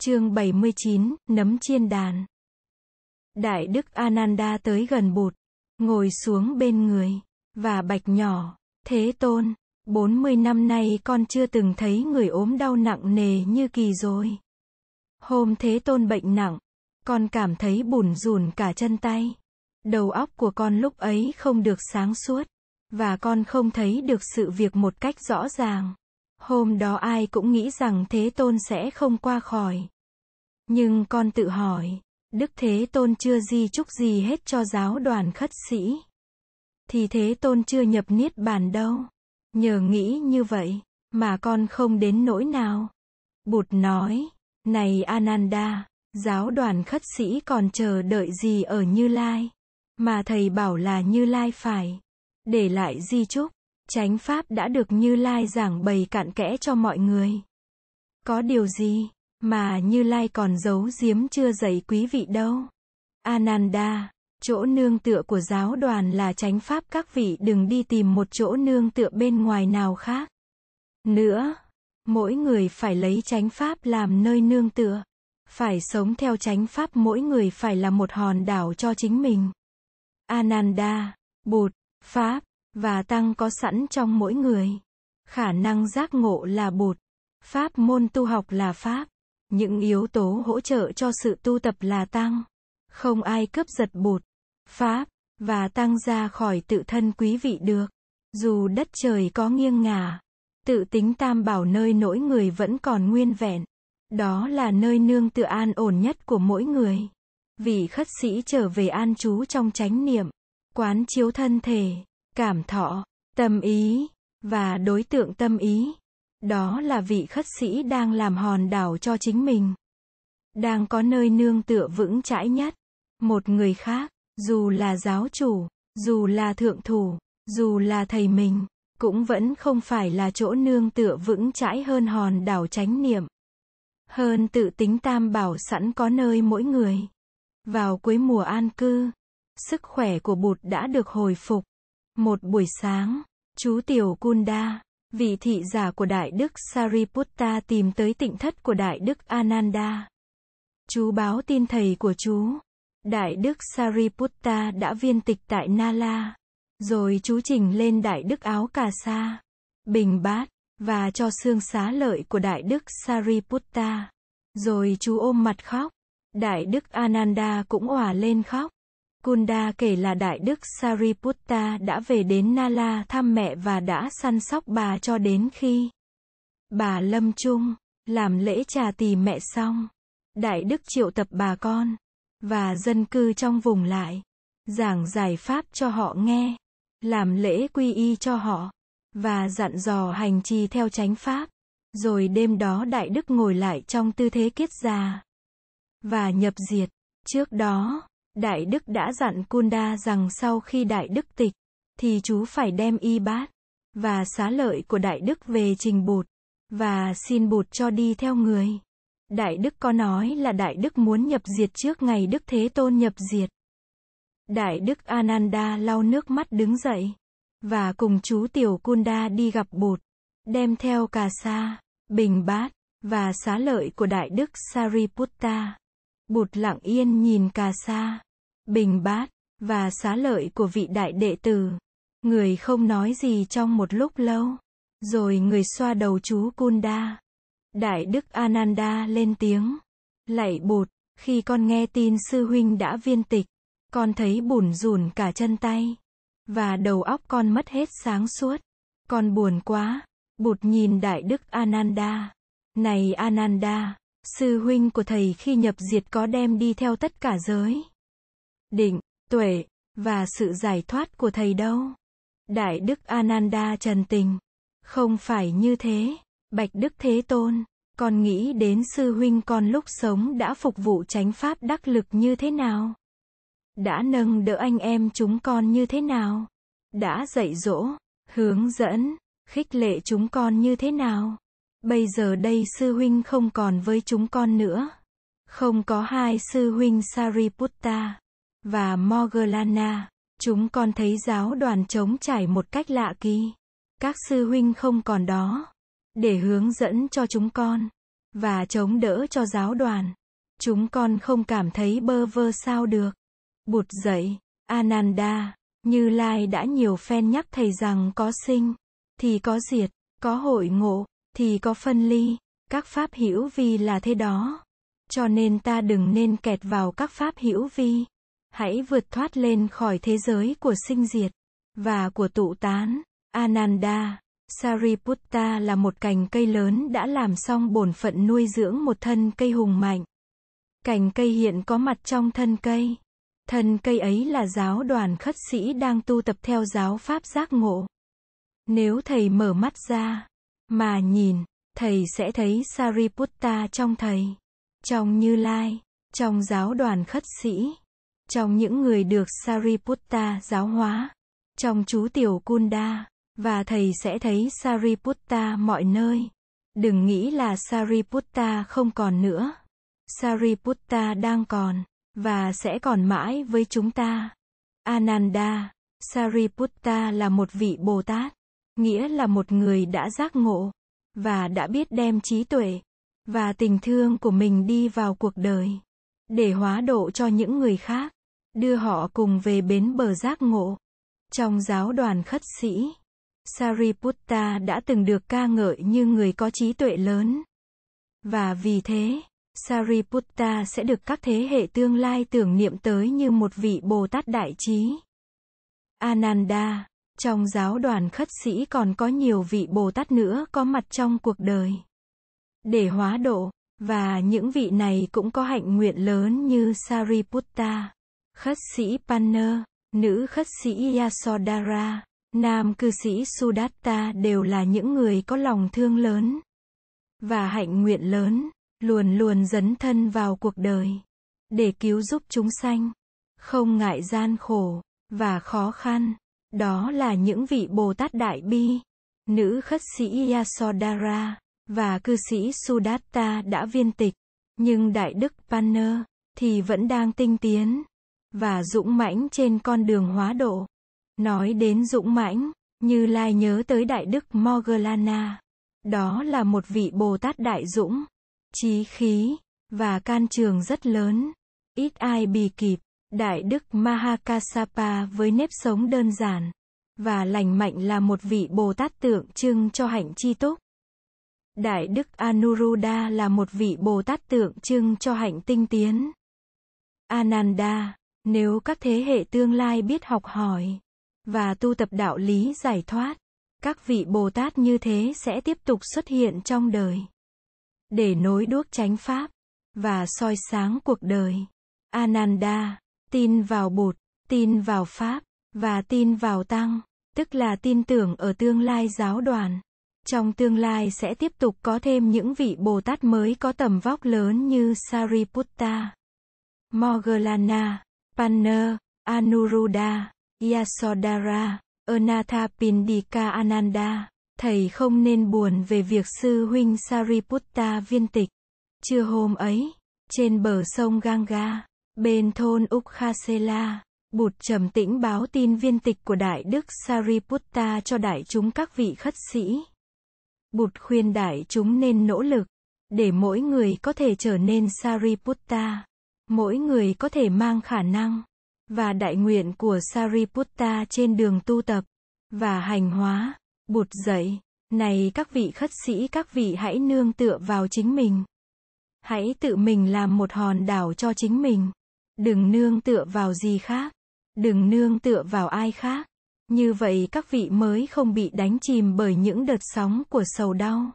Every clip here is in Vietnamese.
Chương 79, nấm chiên đàn. Đại đức Ananda tới gần Bụt, ngồi xuống bên người, và bạch nhỏ, Thế Tôn, 40 năm nay con chưa từng thấy người ốm đau nặng nề như kỳ rồi. Hôm Thế Tôn bệnh nặng, con cảm thấy bùn rùn cả chân tay. Đầu óc của con lúc ấy không được sáng suốt, và con không thấy được sự việc một cách rõ ràng. Hôm đó ai cũng nghĩ rằng Thế Tôn sẽ không qua khỏi. Nhưng con tự hỏi, Đức Thế Tôn chưa di chúc gì hết cho giáo đoàn khất sĩ. Thì Thế Tôn chưa nhập Niết Bàn đâu. Nhờ nghĩ như vậy, mà con không đến nỗi nào. Bụt nói, này Ananda, giáo đoàn khất sĩ còn chờ đợi gì ở Như Lai? Mà thầy bảo là Như Lai phải để lại di chúc. Chánh pháp đã được Như Lai giảng bày cạn kẽ cho mọi người. Có điều gì mà Như Lai còn giấu giếm chưa dạy quý vị đâu? Ananda, chỗ nương tựa của giáo đoàn là chánh pháp các vị đừng đi tìm một chỗ nương tựa bên ngoài nào khác. Nữa, mỗi người phải lấy chánh pháp làm nơi nương tựa. Phải sống theo chánh pháp mỗi người phải là một hòn đảo cho chính mình. Ananda, Bụt, Pháp, và tăng có sẵn trong mỗi người. Khả năng giác ngộ là bột. Pháp môn tu học là pháp. Những yếu tố hỗ trợ cho sự tu tập là tăng. Không ai cướp giật bột, pháp, và tăng ra khỏi tự thân quý vị được. Dù đất trời có nghiêng ngả, tự tính tam bảo nơi nỗi người vẫn còn nguyên vẹn. Đó là nơi nương tựa an ổn nhất của mỗi người. Vị khất sĩ trở về an trú trong chánh niệm, quán chiếu thân thể, cảm thọ, tâm ý, và đối tượng tâm ý. Đó là vị khất sĩ đang làm hòn đảo cho chính mình. Đang có nơi nương tựa vững chãi nhất. Một người khác, dù là giáo chủ, dù là thượng thủ, dù là thầy mình, cũng vẫn không phải là chỗ nương tựa vững chãi hơn hòn đảo chánh niệm. Hơn tự tính tam bảo sẵn có nơi mỗi người. Vào cuối mùa an cư, sức khỏe của bụt đã được hồi phục. Một buổi sáng, chú Tiểu Kunda, vị thị giả của Đại Đức Sariputta tìm tới tịnh thất của Đại Đức Ananda. Chú báo tin thầy của chú. Đại Đức Sariputta đã viên tịch tại Nala. Rồi chú trình lên Đại Đức Áo Cà Sa, Bình Bát, và cho xương xá lợi của Đại Đức Sariputta. Rồi chú ôm mặt khóc. Đại Đức Ananda cũng òa lên khóc. Kunda kể là Đại Đức Sariputta đã về đến Nala thăm mẹ và đã săn sóc bà cho đến khi bà lâm chung, làm lễ trà tì mẹ xong. Đại Đức triệu tập bà con và dân cư trong vùng lại, giảng giải pháp cho họ nghe, làm lễ quy y cho họ và dặn dò hành trì theo chánh pháp. Rồi đêm đó Đại Đức ngồi lại trong tư thế kiết già và nhập diệt. Trước đó, Đại Đức đã dặn Kunda rằng sau khi Đại Đức tịch, thì chú phải đem y bát và xá lợi của Đại Đức về trình bụt và xin bụt cho đi theo người. Đại Đức có nói là Đại Đức muốn nhập diệt trước ngày Đức Thế Tôn nhập diệt. Đại Đức Ananda lau nước mắt đứng dậy và cùng chú Tiểu Kunda đi gặp bụt, đem theo cà sa, bình bát và xá lợi của Đại Đức Sariputta. Bụt lặng yên nhìn cà sa, bình bát, và xá lợi của vị đại đệ tử. Người không nói gì trong một lúc lâu. Rồi người xoa đầu chú Kunda. Đại đức Ananda lên tiếng. Lạy bụt, khi con nghe tin sư huynh đã viên tịch, con thấy bùn rùn cả chân tay. Và đầu óc con mất hết sáng suốt. Con buồn quá. Bụt nhìn đại đức Ananda. Này Ananda, sư huynh của thầy khi nhập diệt có đem đi theo tất cả giới định, tuệ, và sự giải thoát của thầy đâu. Đại Đức Ananda trần tình. Không phải như thế. Bạch Đức Thế Tôn, con nghĩ đến sư huynh con lúc sống đã phục vụ chánh pháp đắc lực như thế nào? Đã nâng đỡ anh em chúng con như thế nào? Đã dạy dỗ, hướng dẫn, khích lệ chúng con như thế nào? Bây giờ đây sư huynh không còn với chúng con nữa. Không có hai sư huynh Sariputta và Morgana. Chúng con thấy giáo đoàn trống trải một cách lạ kỳ. Các sư huynh không còn đó. Để hướng dẫn cho chúng con. và chống đỡ cho giáo đoàn. Chúng con không cảm thấy bơ vơ sao được. Bụt dậy, Ananda, Như Lai đã nhiều phen nhắc thầy rằng có sinh, thì có diệt, có hội ngộ, thì có phân ly, các pháp hữu vi là thế đó. Cho nên ta đừng nên kẹt vào các pháp hữu vi. Hãy vượt thoát lên khỏi thế giới của sinh diệt và của tụ tán. Ananda, Sariputta là một cành cây lớn đã làm xong bổn phận nuôi dưỡng một thân cây hùng mạnh. Cành cây hiện có mặt trong thân cây. Thân cây ấy là giáo đoàn khất sĩ đang tu tập theo giáo pháp giác ngộ. Nếu thầy mở mắt ra, mà nhìn, thầy sẽ thấy Sariputta trong thầy, trong Như Lai, trong giáo đoàn khất sĩ, trong những người được Sariputta giáo hóa, trong chú tiểu Kunda, và thầy sẽ thấy Sariputta mọi nơi. Đừng nghĩ là Sariputta không còn nữa. Sariputta đang còn, và sẽ còn mãi với chúng ta. Ananda, Sariputta là một vị Bồ Tát, nghĩa là một người đã giác ngộ, và đã biết đem trí tuệ, và tình thương của mình đi vào cuộc đời, để hóa độ cho những người khác, đưa họ cùng về bến bờ giác ngộ. Trong giáo đoàn khất sĩ, Sariputta đã từng được ca ngợi như người có trí tuệ lớn. Và vì thế, Sariputta sẽ được các thế hệ tương lai tưởng niệm tới như một vị Bồ Tát đại trí. Ananda, trong giáo đoàn khất sĩ còn có nhiều vị Bồ Tát nữa có mặt trong cuộc đời. Để hóa độ, và những vị này cũng có hạnh nguyện lớn như Sariputta, khất sĩ Panna, nữ khất sĩ Yasodhara, nam cư sĩ Sudatta đều là những người có lòng thương lớn và hạnh nguyện lớn luôn luôn dấn thân vào cuộc đời để cứu giúp chúng sanh. Không ngại gian khổ và khó khăn đó là những vị bồ tát đại bi. Nữ khất sĩ yasodhara và cư sĩ sudatta đã viên tịch nhưng đại đức panner thì vẫn đang tinh tiến và dũng mãnh trên con đường hóa độ nói đến dũng mãnh như lai nhớ tới đại đức Mogalana, đó là một vị bồ tát đại dũng trí khí, và can trường rất lớn. Ít ai bì kịp, Đại Đức Mahakasapa với nếp sống đơn giản, và lành mạnh là một vị Bồ Tát tượng trưng cho hạnh chi túc. Đại Đức Anuruddha là một vị Bồ Tát tượng trưng cho hạnh tinh tiến. Ananda, nếu các thế hệ tương lai biết học hỏi và tu tập đạo lý giải thoát, các vị Bồ Tát như thế sẽ tiếp tục xuất hiện trong đời để nối đuốc chánh pháp và soi sáng cuộc đời. Ananda, tin vào Bụt, tin vào Pháp, và tin vào Tăng, tức là tin tưởng ở tương lai giáo đoàn. Trong tương lai sẽ tiếp tục có thêm những vị Bồ Tát mới có tầm vóc lớn như Sariputta, Moggallana, Panna, Anuruddha, Yasodhara, Anathapindika Ananda. Thầy không nên buồn về việc sư huynh Sariputta viên tịch. Trưa hôm ấy, trên bờ sông Ganga, bên thôn Ukkhasela, Bụt trầm tĩnh báo tin viên tịch của Đại Đức Sariputta cho đại chúng các vị khất sĩ. Bụt khuyên đại chúng nên nỗ lực, để mỗi người có thể trở nên Sariputta. Mỗi người có thể mang khả năng, và đại nguyện của Sariputta trên đường tu tập, và hành hóa. Bụt dậy, này các vị khất sĩ các vị hãy nương tựa vào chính mình. Hãy tự mình làm một hòn đảo cho chính mình. Đừng nương tựa vào gì khác. Đừng nương tựa vào ai khác. Như vậy các vị mới không bị đánh chìm bởi những đợt sóng của sầu đau,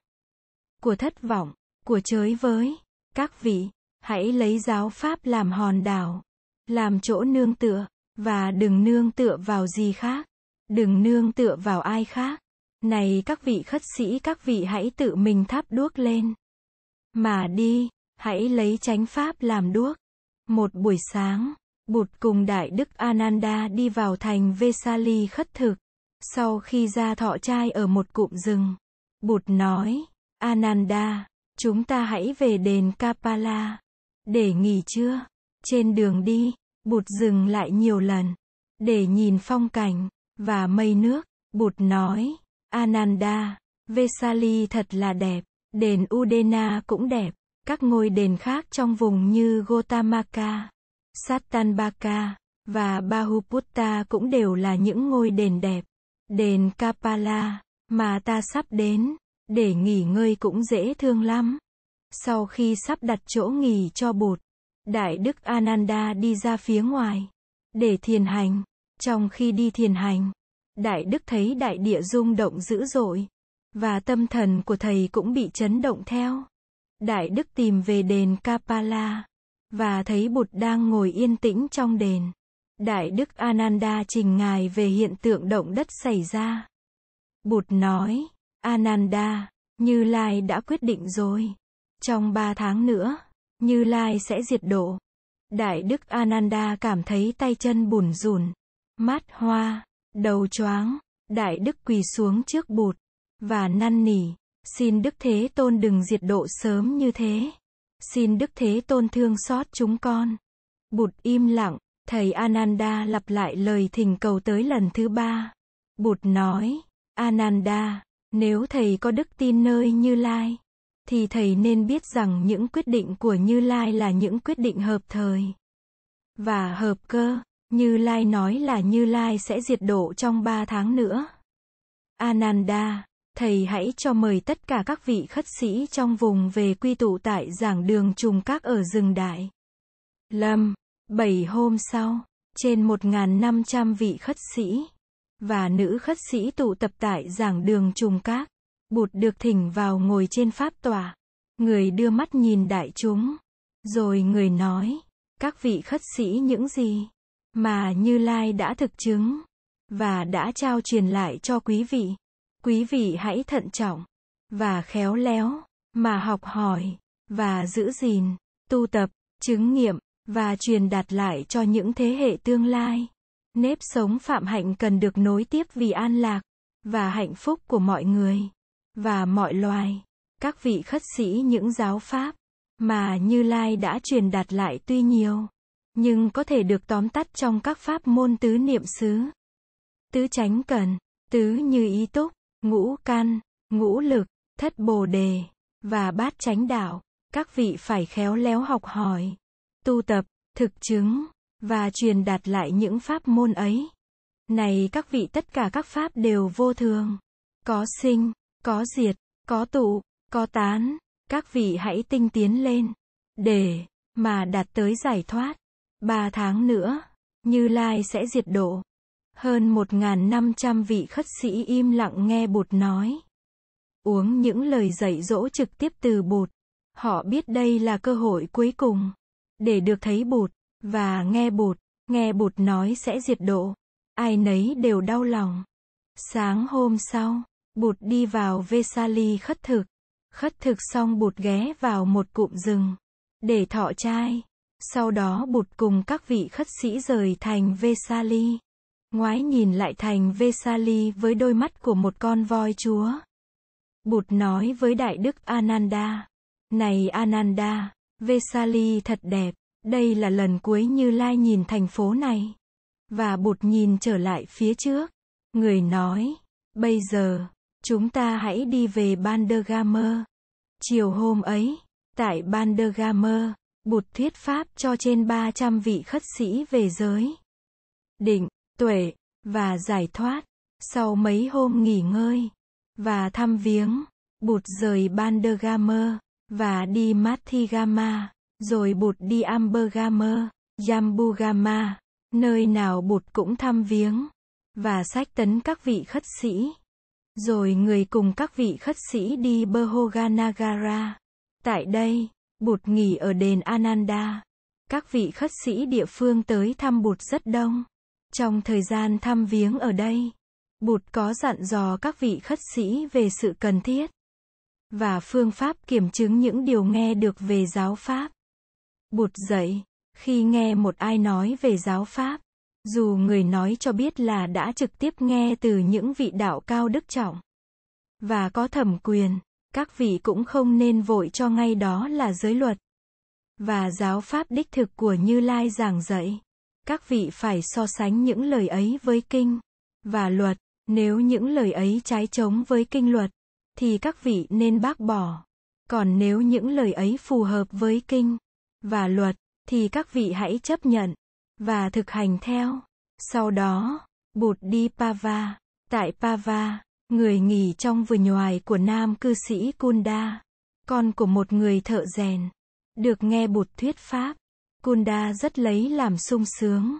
của thất vọng, của chới với. Các vị, hãy lấy giáo pháp làm hòn đảo, làm chỗ nương tựa, và đừng nương tựa vào gì khác. Đừng nương tựa vào ai khác. Này các vị khất sĩ các vị hãy tự mình thắp đuốc lên. Mà đi, hãy lấy chánh pháp làm đuốc. Một buổi sáng, Bụt cùng Đại Đức Ananda đi vào thành Vesali khất thực. Sau khi ra thọ trai ở một cụm rừng, Bụt nói, Ananda, chúng ta hãy về đền Kapala, để nghỉ trưa. Trên đường đi, Bụt dừng lại nhiều lần, để nhìn phong cảnh, và mây nước. Bụt nói, Ananda, Vesali thật là đẹp. Đền Udena cũng đẹp. Các ngôi đền khác trong vùng như Gotamaka, Satanbaka và Bahuputta cũng đều là những ngôi đền đẹp. Đền Kapala mà ta sắp đến để nghỉ ngơi cũng dễ thương lắm. Sau khi sắp đặt chỗ nghỉ cho bột, Đại Đức Ananda đi ra phía ngoài để thiền hành. Trong khi đi thiền hành, Đại Đức thấy đại địa rung động dữ dội và tâm thần của thầy cũng bị chấn động theo. Đại Đức tìm về đền Kapala và thấy Bụt đang ngồi yên tĩnh trong đền. Đại Đức Ananda trình ngài về hiện tượng động đất xảy ra. Bụt nói, Ananda, Như Lai đã quyết định rồi. Trong ba tháng nữa, Như Lai sẽ diệt độ. Đại Đức Ananda cảm thấy tay chân bùn rùn, mắt hoa, đầu choáng. Đại Đức quỳ xuống trước Bụt và năn nỉ, xin Đức Thế Tôn đừng diệt độ sớm như thế. Xin Đức Thế Tôn thương xót chúng con. Bụt im lặng, thầy Ananda lặp lại lời thỉnh cầu tới lần thứ ba. Bụt nói, Ananda, nếu thầy có đức tin nơi Như Lai, thì thầy nên biết rằng những quyết định của Như Lai là những quyết định hợp thời và hợp cơ. Như Lai nói là Như Lai sẽ diệt độ trong ba tháng nữa. Ananda, thầy hãy cho mời tất cả các vị khất sĩ trong vùng về quy tụ tại giảng đường trùng các ở rừng đại. Lâm, bảy hôm sau, trên 1.500 vị khất sĩ và nữ khất sĩ tụ tập tại giảng đường trùng các. Bụt được thỉnh vào ngồi trên pháp tòa. Người đưa mắt nhìn đại chúng. Rồi người nói, các vị khất sĩ những gì mà Như Lai đã thực chứng và đã trao truyền lại cho quý vị. Quý vị hãy thận trọng và khéo léo mà học hỏi và giữ gìn, tu tập, chứng nghiệm và truyền đạt lại cho những thế hệ tương lai. Nếp sống phạm hạnh cần được nối tiếp vì an lạc và hạnh phúc của mọi người và mọi loài. Các vị khất sĩ những giáo pháp mà Như Lai đã truyền đạt lại tuy nhiều, nhưng có thể được tóm tắt trong các pháp môn tứ niệm xứ. Tứ chánh cần, tứ như ý túc, ngũ căn, ngũ lực, thất bồ đề, và bát chánh đạo. Các vị phải khéo léo học hỏi, tu tập, thực chứng, và truyền đạt lại những pháp môn ấy. Này các vị tất cả các pháp đều vô thường. Có sinh, có diệt, có tụ, có tán. Các vị hãy tinh tiến lên. Để, mà đạt tới giải thoát. Ba tháng nữa, Như Lai sẽ diệt độ. Hơn 1.500 vị khất sĩ im lặng nghe Bụt nói. Uống những lời dạy dỗ trực tiếp từ Bụt. Họ biết đây là cơ hội cuối cùng. Để được thấy Bụt, và nghe Bụt, nghe Bụt nói sẽ diệt độ. Ai nấy đều đau lòng. Sáng hôm sau, Bụt đi vào Vesali khất thực. Khất thực xong Bụt ghé vào một cụm rừng. Để thọ trai. Sau đó Bụt cùng các vị khất sĩ rời thành Vesali. Ngoái nhìn lại thành Vesali với đôi mắt của một con voi chúa. Bụt nói với Đại Đức Ananda. Này Ananda, Vesali thật đẹp. Đây là lần cuối Như Lai nhìn thành phố này. Và Bụt nhìn trở lại phía trước. Người nói, bây giờ, chúng ta hãy đi về Bandergamer. Chiều hôm ấy, tại Bandergamer, Bụt thuyết pháp cho trên 300 vị khất sĩ về giới. Định, tuệ, và giải thoát. Sau mấy hôm nghỉ ngơi, và thăm viếng, Bụt rời Bandergamer, và đi Mathigama. Rồi Bụt đi Ambergamer, Yambugama nơi nào Bụt cũng thăm viếng, và sách tấn các vị khất sĩ. Rồi người cùng các vị khất sĩ đi Bhoganagara. Tại đây, Bụt nghỉ ở đền Ananda. Các vị khất sĩ địa phương tới thăm Bụt rất đông. Trong thời gian thăm viếng ở đây, Bụt có dặn dò các vị khất sĩ về sự cần thiết và phương pháp kiểm chứng những điều nghe được về giáo pháp. Bụt dạy: khi nghe một ai nói về giáo Pháp, dù người nói cho biết là đã trực tiếp nghe từ những vị đạo cao đức trọng và có thẩm quyền, các vị cũng không nên vội cho ngay đó là giới luật và giáo pháp đích thực của Như Lai giảng dạy. Các vị phải so sánh những lời ấy với kinh và luật, nếu những lời ấy trái chống với kinh luật thì các vị nên bác bỏ. Còn nếu những lời ấy phù hợp với kinh và luật, thì các vị hãy chấp nhận và thực hành theo. Sau đó, Bụt đi Pava. Tại Pava, người nghỉ trong vườn nhoài của nam cư sĩ Kunda, con của một người thợ rèn. Được nghe Bụt thuyết pháp, Kunda rất lấy làm sung sướng.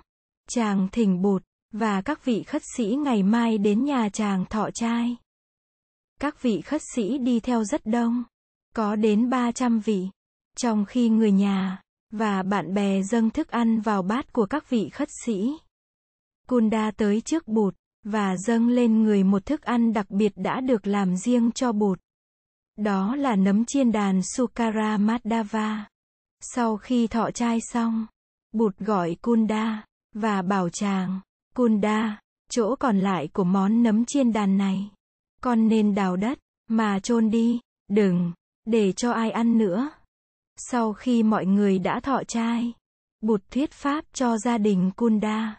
Chàng thỉnh Bụt và các vị khất sĩ ngày mai đến nhà chàng thọ trai. Các vị khất sĩ đi theo rất đông, có đến 300 vị, trong khi người nhà và bạn bè dâng thức ăn vào bát của các vị khất sĩ. Kunda tới trước Bụt và dâng lên người một thức ăn đặc biệt đã được làm riêng cho Bụt. Đó là nấm chiên đàn Sukara Madhava. Sau khi thọ trai xong, Bụt gọi Kunda và bảo chàng, Kunda, chỗ còn lại của món nấm chiên đàn này, con nên đào đất mà chôn đi, đừng để cho ai ăn nữa. Sau khi mọi người đã thọ trai, Bụt thuyết pháp cho gia đình Kunda.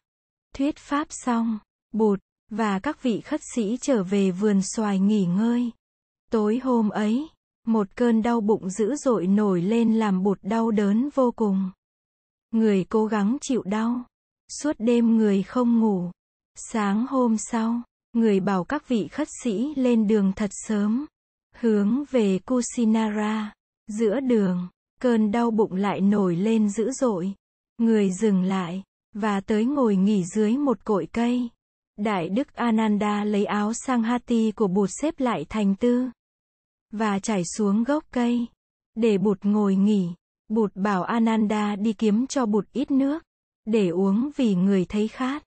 Thuyết pháp xong, Bụt và các vị khất sĩ trở về vườn xoài nghỉ ngơi. Tối hôm ấy, một cơn đau bụng dữ dội nổi lên làm Bụt đau đớn vô cùng. Người cố gắng chịu đau. Suốt đêm người không ngủ. Sáng hôm sau, người bảo các vị khất sĩ lên đường thật sớm, hướng về Kusinara. Giữa đường, cơn đau bụng lại nổi lên dữ dội. Người dừng lại, và tới ngồi nghỉ dưới một cội cây. Đại đức Ananda lấy áo Sanghati của bụt xếp lại thành tư. Và trải xuống gốc cây. Để bụt ngồi nghỉ. Bụt bảo Ananda đi kiếm cho bụt ít nước. Để uống vì người thấy khát.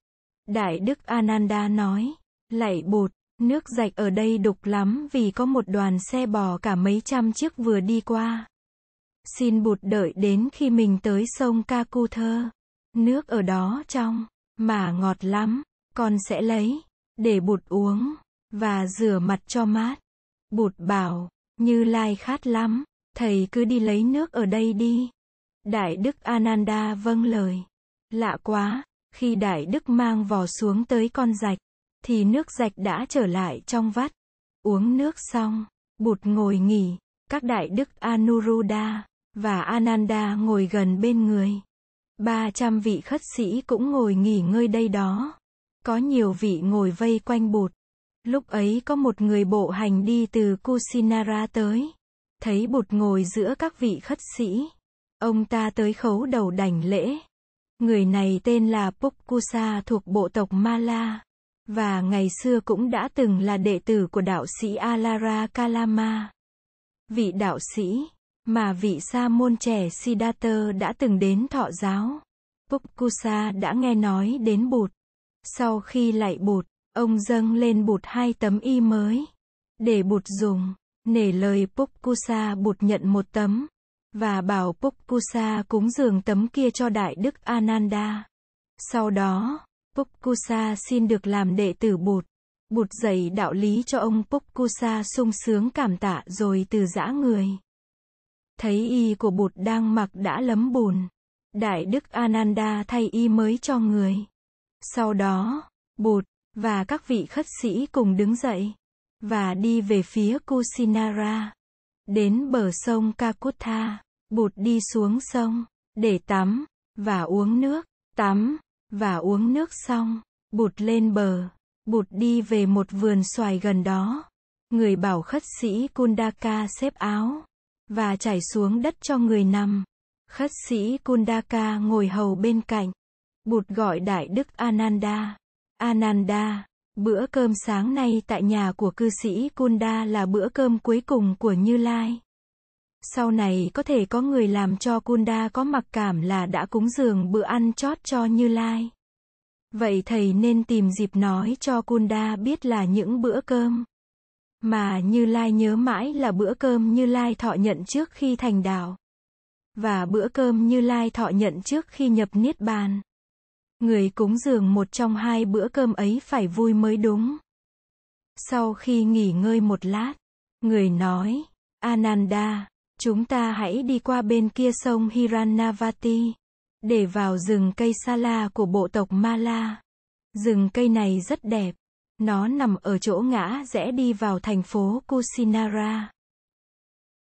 Đại đức Ananda nói. Lạy bụt, nước rạch ở đây đục lắm vì có một đoàn xe bò cả mấy trăm chiếc vừa đi qua. Xin bụt đợi đến khi mình tới sông Kakuthơ. Nước ở đó trong, mà ngọt lắm, con sẽ lấy, để bụt uống, và rửa mặt cho mát. Bụt bảo, như lai khát lắm, thầy cứ đi lấy nước ở đây đi. Đại đức Ananda vâng lời. Lạ quá, khi Đại đức mang vò xuống tới con rạch, thì nước rạch đã trở lại trong vắt. Uống nước xong, bụt ngồi nghỉ, các đại đức Anuruddha và Ananda ngồi gần bên người. 300 vị khất sĩ cũng ngồi nghỉ ngơi đây đó. Có nhiều vị ngồi vây quanh bụt. Lúc ấy có một người bộ hành đi từ Kusinara tới. Thấy bụt ngồi giữa các vị khất sĩ. Ông ta tới khấu đầu đảnh lễ. Người này tên là Pukkusa thuộc bộ tộc Mala. Và ngày xưa cũng đã từng là đệ tử của đạo sĩ Alara Kalama. Vị đạo sĩ mà vị sa môn trẻ Siddhartha đã từng đến thọ giáo. Pukkusa đã nghe nói đến bụt. Sau khi lạy bụt, ông dâng lên bụt hai tấm y mới. Để bụt dùng, nể lời Pukkusa bụt nhận một tấm. Và bảo Pukkusa cúng dường tấm kia cho Đại Đức Ananda. Sau đó, Pukkusa xin được làm đệ tử bụt. Bụt dạy đạo lý cho ông Pukkusa sung sướng cảm tạ rồi từ giã người. Thấy y của bụt đang mặc đã lấm bùn. Đại đức Ananda thay y mới cho người. Sau đó, bụt, và các vị khất sĩ cùng đứng dậy, và đi về phía Kusinara. Đến bờ sông Kakutha, bụt đi xuống sông, để tắm, và uống nước, tắm, và uống nước xong, bụt lên bờ, bụt đi về một vườn xoài gần đó. Người bảo khất sĩ Kundaka xếp áo, và trải xuống đất cho người nằm. Khất sĩ Kundaka ngồi hầu bên cạnh. Bụt gọi Đại Đức Ananda. Ananda, bữa cơm sáng nay tại nhà của cư sĩ Kunda là bữa cơm cuối cùng của Như Lai. Sau này có thể có người làm cho Kunda có mặc cảm là đã cúng dường bữa ăn chót cho Như Lai. Vậy thầy nên tìm dịp nói cho Kunda biết là những bữa cơm mà Như Lai nhớ mãi là bữa cơm Như Lai thọ nhận trước khi thành đạo. Và bữa cơm Như Lai thọ nhận trước khi nhập Niết Bàn. Người cúng dường một trong hai bữa cơm ấy phải vui mới đúng. Sau khi nghỉ ngơi một lát, người nói, Ananda, chúng ta hãy đi qua bên kia sông Hiranavati, để vào rừng cây Sala của bộ tộc Mala. Rừng cây này rất đẹp, nó nằm ở chỗ ngã rẽ đi vào thành phố Kusinara.